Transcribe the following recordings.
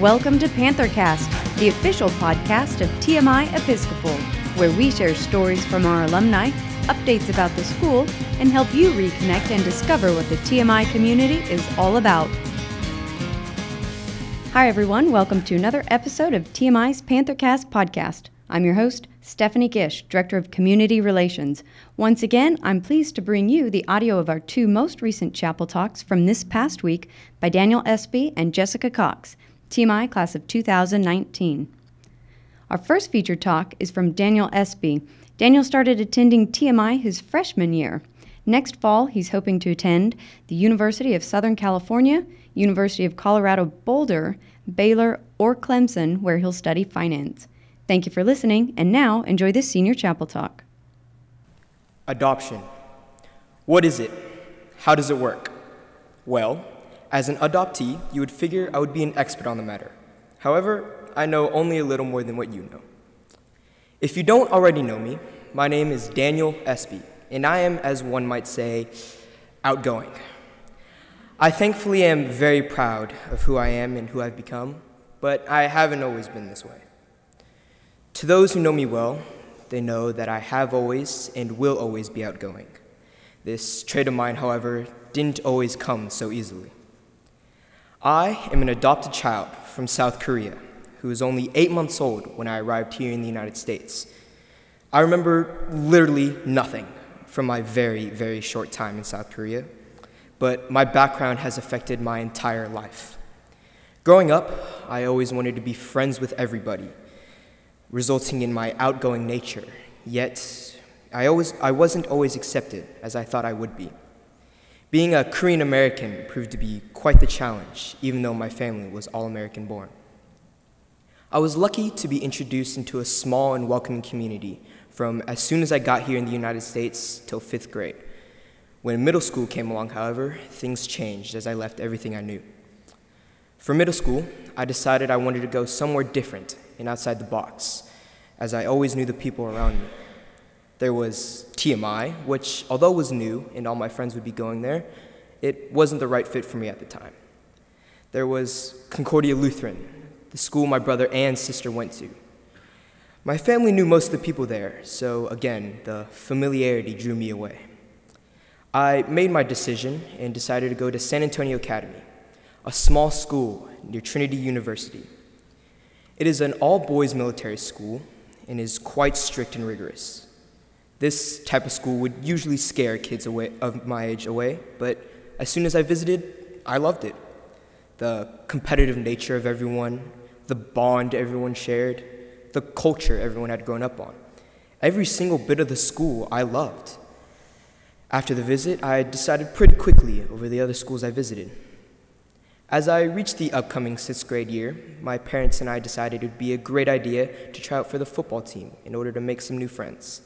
Welcome to Panthercast, the official podcast of TMI Episcopal, where we share stories from our alumni, updates about the school, and help you reconnect and discover what the TMI community is all about. Hi, everyone. Welcome to another episode of TMI's Panthercast podcast. I'm your host, Stephanie Gish, Director of Community Relations. Once again, I'm pleased to bring you the audio of our two most recent chapel talks from this past week by Daniel Espy and Jessica Cox, TMI class of 2019. Our first featured talk is from Daniel Espy. Daniel started attending TMI his freshman year. Next fall, he's hoping to attend the University of Southern California, University of Colorado Boulder, Baylor, or Clemson, where he'll study finance. Thank you for listening, and now enjoy this senior chapel talk. Adoption. What is it? How does it work? Well, as an adoptee, you would figure I would be an expert on the matter. However, I know only a little more than what you know. If you don't already know me, my name is Daniel Espy, and I am, as one might say, outgoing. I thankfully am very proud of who I am and who I've become, but I haven't always been this way. To those who know me well, they know that I have always and will always be outgoing. This trait of mine, however, didn't always come so easily. I am an adopted child from South Korea who was only eight months old when I arrived here in the United States. I remember literally nothing from my very, very short time in South Korea, but my background has affected my entire life. Growing up, I always wanted to be friends with everybody resulting in my outgoing nature, yet I, always, I wasn't always accepted as I thought I would be. Being a Korean American proved to be quite the challenge, even though my family was all American born. I was lucky to be introduced into a small and welcoming community from as soon as I got here in the United States till fifth grade. When middle school came along, however, things changed as I left everything I knew. For middle school, I decided I wanted to go somewhere different and outside the box, as I always knew the people around me. There was TMI, which, although was new and all my friends would be going there, it wasn't the right fit for me at the time. There was Concordia Lutheran, the school my brother and sister went to. My family knew most of the people there, so again, the familiarity drew me away. I made my decision and decided to go to San Antonio Academy, a small school near Trinity University. It is an all boys military school and is quite strict and rigorous. This type of school would usually scare kids away, of my age away, but as soon as I visited, I loved it. The competitive nature of everyone, the bond everyone shared, the culture everyone had grown up on. Every single bit of the school I loved. After the visit, I decided pretty quickly over the other schools I visited. As I reached the upcoming sixth grade year, my parents and I decided it would be a great idea to try out for the football team in order to make some new friends.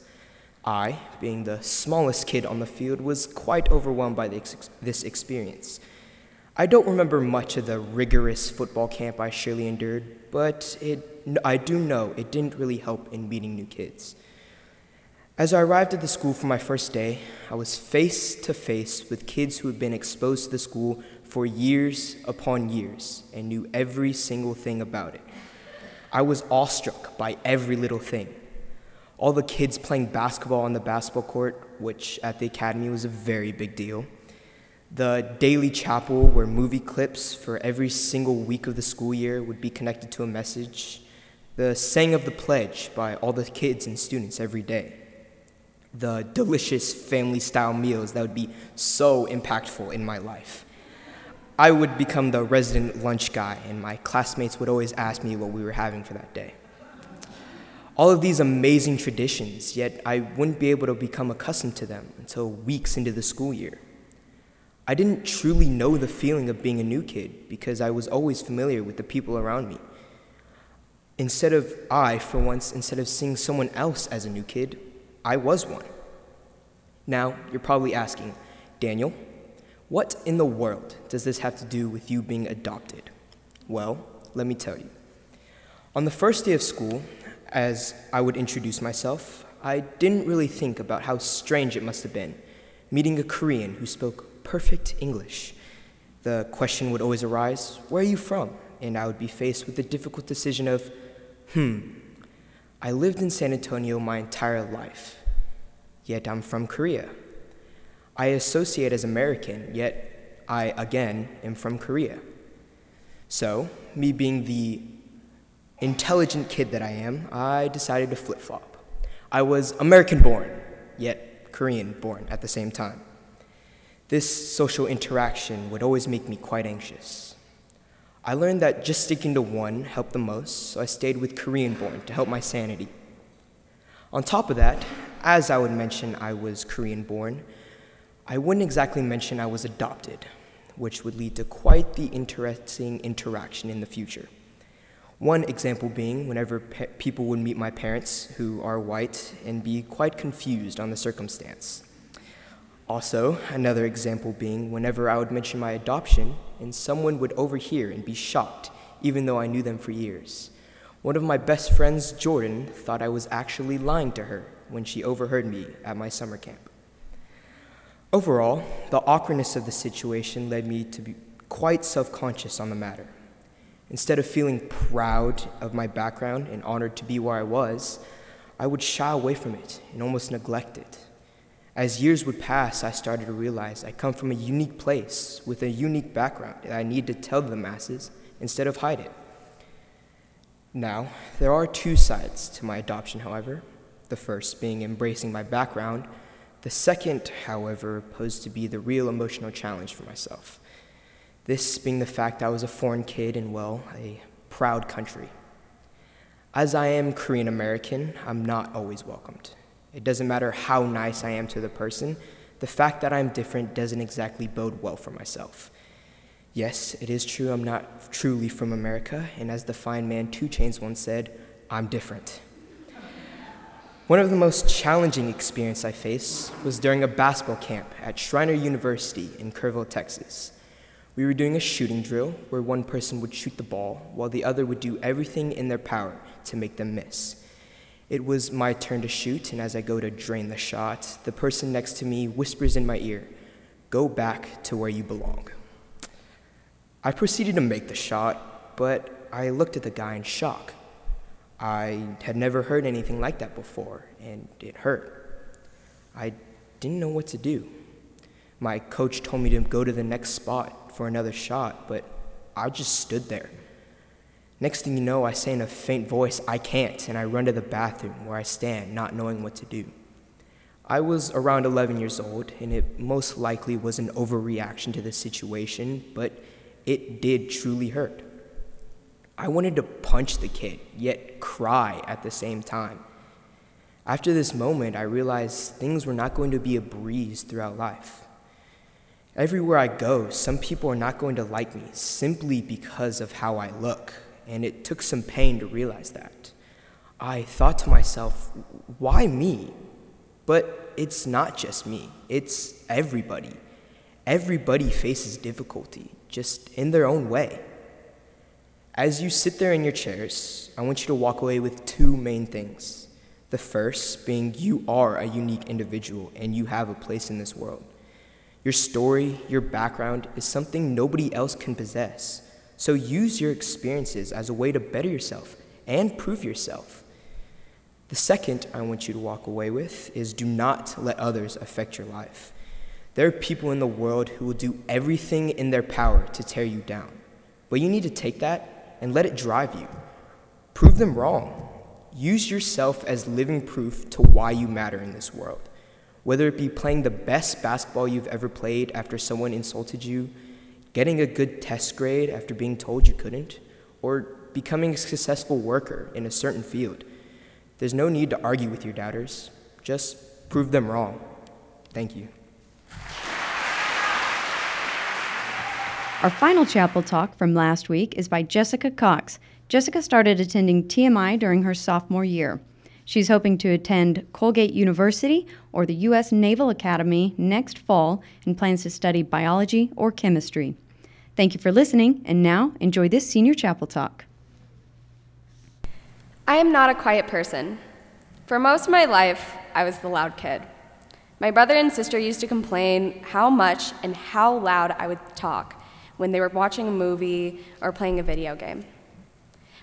I, being the smallest kid on the field, was quite overwhelmed by this experience. I don't remember much of the rigorous football camp I surely endured, but it, I do know it didn't really help in meeting new kids. As I arrived at the school for my first day, I was face to face with kids who had been exposed to the school for years upon years and knew every single thing about it. I was awestruck by every little thing. All the kids playing basketball on the basketball court, which at the academy was a very big deal. The daily chapel, where movie clips for every single week of the school year would be connected to a message. The saying of the pledge by all the kids and students every day. The delicious family style meals that would be so impactful in my life. I would become the resident lunch guy, and my classmates would always ask me what we were having for that day. All of these amazing traditions, yet I wouldn't be able to become accustomed to them until weeks into the school year. I didn't truly know the feeling of being a new kid because I was always familiar with the people around me. Instead of I, for once, instead of seeing someone else as a new kid, I was one. Now, you're probably asking, Daniel, what in the world does this have to do with you being adopted? Well, let me tell you. On the first day of school, as I would introduce myself, I didn't really think about how strange it must have been meeting a Korean who spoke perfect English. The question would always arise Where are you from? and I would be faced with the difficult decision of, hmm, I lived in San Antonio my entire life, yet I'm from Korea. I associate as American, yet I, again, am from Korea. So, me being the intelligent kid that I am, I decided to flip flop. I was American born, yet Korean born at the same time. This social interaction would always make me quite anxious. I learned that just sticking to one helped the most, so I stayed with Korean born to help my sanity. On top of that, as I would mention I was Korean born, I wouldn't exactly mention I was adopted, which would lead to quite the interesting interaction in the future. One example being whenever pe- people would meet my parents, who are white, and be quite confused on the circumstance. Also, another example being whenever I would mention my adoption and someone would overhear and be shocked, even though I knew them for years. One of my best friends, Jordan, thought I was actually lying to her when she overheard me at my summer camp. Overall, the awkwardness of the situation led me to be quite self conscious on the matter. Instead of feeling proud of my background and honored to be where I was, I would shy away from it and almost neglect it. As years would pass, I started to realize I come from a unique place with a unique background that I need to tell the masses instead of hide it. Now, there are two sides to my adoption, however. The first being embracing my background, the second, however, posed to be the real emotional challenge for myself. This being the fact I was a foreign kid in, well, a proud country. As I am Korean American, I'm not always welcomed. It doesn't matter how nice I am to the person, the fact that I'm different doesn't exactly bode well for myself. Yes, it is true I'm not truly from America, and as the fine man 2 Chainz once said, I'm different. One of the most challenging experiences I faced was during a basketball camp at Schreiner University in Kerrville, Texas. We were doing a shooting drill where one person would shoot the ball while the other would do everything in their power to make them miss. It was my turn to shoot, and as I go to drain the shot, the person next to me whispers in my ear, Go back to where you belong. I proceeded to make the shot, but I looked at the guy in shock. I had never heard anything like that before, and it hurt. I didn't know what to do. My coach told me to go to the next spot for another shot, but I just stood there. Next thing you know, I say in a faint voice, I can't, and I run to the bathroom where I stand, not knowing what to do. I was around 11 years old, and it most likely was an overreaction to the situation, but it did truly hurt. I wanted to punch the kid, yet cry at the same time. After this moment, I realized things were not going to be a breeze throughout life. Everywhere I go, some people are not going to like me simply because of how I look, and it took some pain to realize that. I thought to myself, why me? But it's not just me, it's everybody. Everybody faces difficulty, just in their own way. As you sit there in your chairs, I want you to walk away with two main things. The first being you are a unique individual and you have a place in this world. Your story, your background is something nobody else can possess. So use your experiences as a way to better yourself and prove yourself. The second I want you to walk away with is do not let others affect your life. There are people in the world who will do everything in their power to tear you down. But you need to take that and let it drive you. Prove them wrong. Use yourself as living proof to why you matter in this world. Whether it be playing the best basketball you've ever played after someone insulted you, getting a good test grade after being told you couldn't, or becoming a successful worker in a certain field. There's no need to argue with your doubters, just prove them wrong. Thank you. Our final chapel talk from last week is by Jessica Cox. Jessica started attending TMI during her sophomore year. She's hoping to attend Colgate University or the U.S. Naval Academy next fall and plans to study biology or chemistry. Thank you for listening, and now enjoy this senior chapel talk. I am not a quiet person. For most of my life, I was the loud kid. My brother and sister used to complain how much and how loud I would talk when they were watching a movie or playing a video game.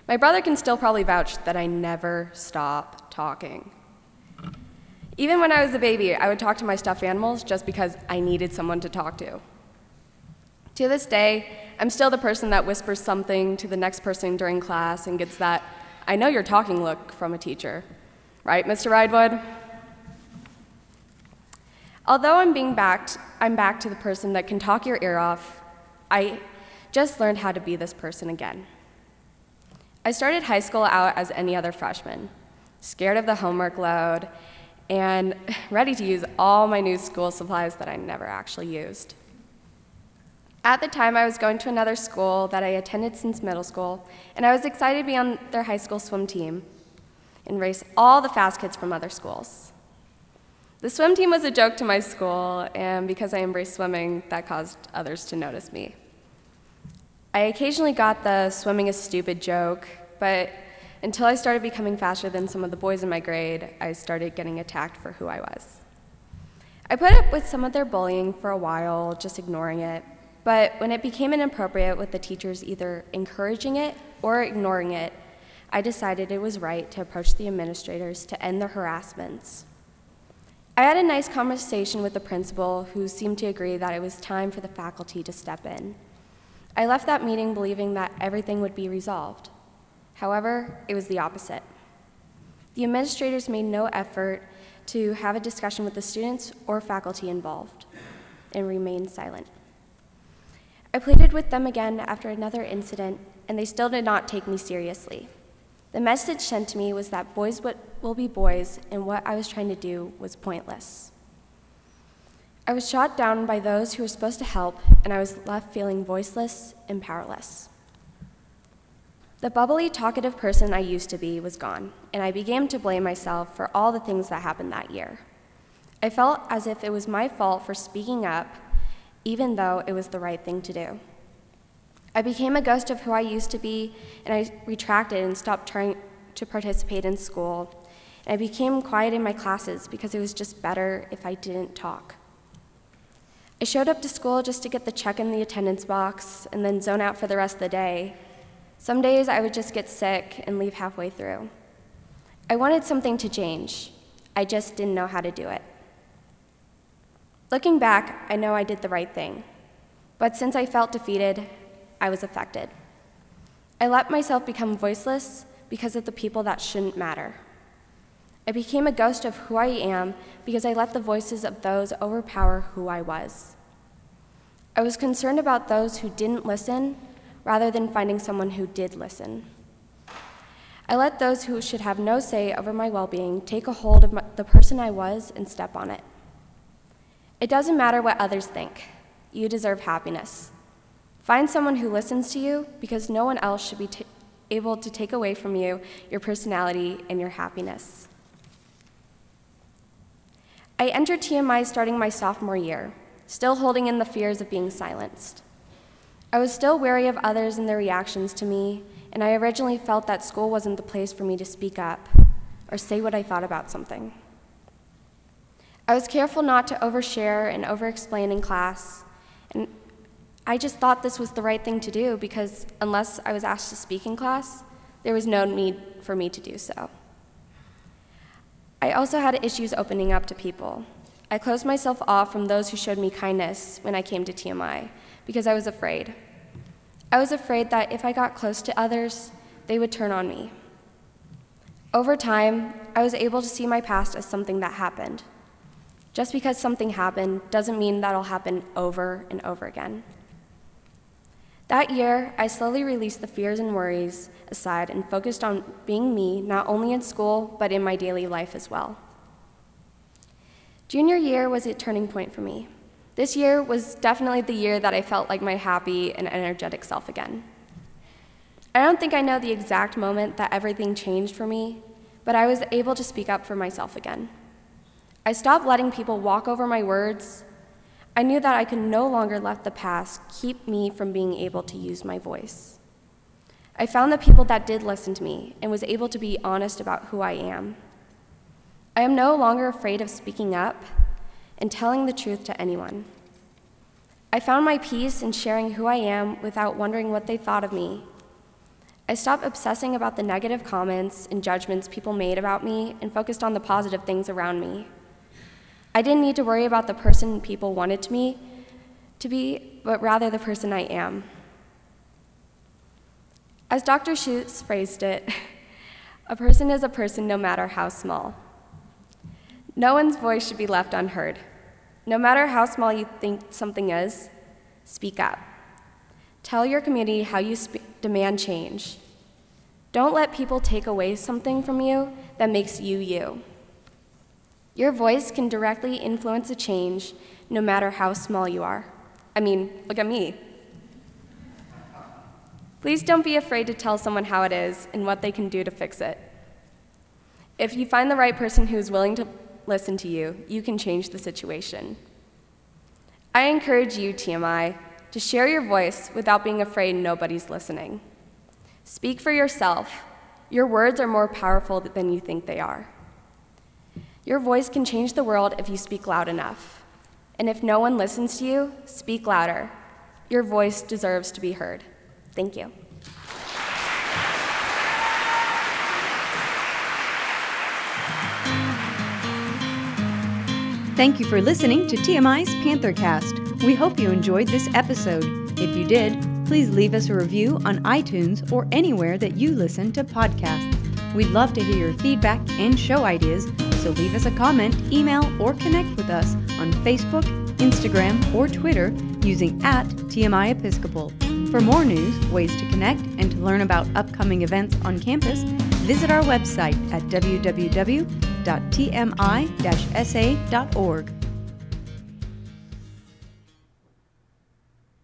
My brother can still probably vouch that I never stop talking. Even when I was a baby, I would talk to my stuffed animals just because I needed someone to talk to. To this day, I'm still the person that whispers something to the next person during class and gets that, I know you're talking look from a teacher. Right, Mr. Ridewood? Although I'm being backed, I'm back to the person that can talk your ear off. I just learned how to be this person again. I started high school out as any other freshman, scared of the homework load, and ready to use all my new school supplies that I never actually used. At the time, I was going to another school that I attended since middle school, and I was excited to be on their high school swim team and race all the fast kids from other schools. The swim team was a joke to my school, and because I embraced swimming, that caused others to notice me. I occasionally got the swimming is stupid joke, but until I started becoming faster than some of the boys in my grade, I started getting attacked for who I was. I put up with some of their bullying for a while, just ignoring it, but when it became inappropriate with the teachers either encouraging it or ignoring it, I decided it was right to approach the administrators to end the harassments. I had a nice conversation with the principal, who seemed to agree that it was time for the faculty to step in. I left that meeting believing that everything would be resolved. However, it was the opposite. The administrators made no effort to have a discussion with the students or faculty involved and remained silent. I pleaded with them again after another incident, and they still did not take me seriously. The message sent to me was that boys will be boys, and what I was trying to do was pointless. I was shot down by those who were supposed to help, and I was left feeling voiceless and powerless. The bubbly, talkative person I used to be was gone, and I began to blame myself for all the things that happened that year. I felt as if it was my fault for speaking up, even though it was the right thing to do. I became a ghost of who I used to be, and I retracted and stopped trying to participate in school. And I became quiet in my classes because it was just better if I didn't talk. I showed up to school just to get the check in the attendance box and then zone out for the rest of the day. Some days I would just get sick and leave halfway through. I wanted something to change. I just didn't know how to do it. Looking back, I know I did the right thing. But since I felt defeated, I was affected. I let myself become voiceless because of the people that shouldn't matter. I became a ghost of who I am because I let the voices of those overpower who I was. I was concerned about those who didn't listen rather than finding someone who did listen. I let those who should have no say over my well being take a hold of my, the person I was and step on it. It doesn't matter what others think, you deserve happiness. Find someone who listens to you because no one else should be t- able to take away from you your personality and your happiness. I entered TMI starting my sophomore year, still holding in the fears of being silenced. I was still wary of others and their reactions to me, and I originally felt that school wasn't the place for me to speak up or say what I thought about something. I was careful not to overshare and overexplain in class, and I just thought this was the right thing to do because unless I was asked to speak in class, there was no need for me to do so. I also had issues opening up to people. I closed myself off from those who showed me kindness when I came to TMI because I was afraid. I was afraid that if I got close to others, they would turn on me. Over time, I was able to see my past as something that happened. Just because something happened doesn't mean that'll happen over and over again. That year, I slowly released the fears and worries aside and focused on being me, not only in school, but in my daily life as well. Junior year was a turning point for me. This year was definitely the year that I felt like my happy and energetic self again. I don't think I know the exact moment that everything changed for me, but I was able to speak up for myself again. I stopped letting people walk over my words I knew that I could no longer let the past keep me from being able to use my voice. I found the people that did listen to me and was able to be honest about who I am. I am no longer afraid of speaking up and telling the truth to anyone. I found my peace in sharing who I am without wondering what they thought of me. I stopped obsessing about the negative comments and judgments people made about me and focused on the positive things around me. I didn't need to worry about the person people wanted me to be, but rather the person I am. As Dr. Seuss phrased it, a person is a person no matter how small. No one's voice should be left unheard. No matter how small you think something is, speak up. Tell your community how you demand change. Don't let people take away something from you that makes you you. Your voice can directly influence a change no matter how small you are. I mean, look at me. Please don't be afraid to tell someone how it is and what they can do to fix it. If you find the right person who is willing to listen to you, you can change the situation. I encourage you, TMI, to share your voice without being afraid nobody's listening. Speak for yourself. Your words are more powerful than you think they are. Your voice can change the world if you speak loud enough. And if no one listens to you, speak louder. Your voice deserves to be heard. Thank you. Thank you for listening to TMI's Panthercast. We hope you enjoyed this episode. If you did, please leave us a review on iTunes or anywhere that you listen to podcasts. We'd love to hear your feedback and show ideas, so leave us a comment, email, or connect with us on Facebook, Instagram, or Twitter using at TMI Episcopal. For more news, ways to connect, and to learn about upcoming events on campus, visit our website at www.tmi-sa.org.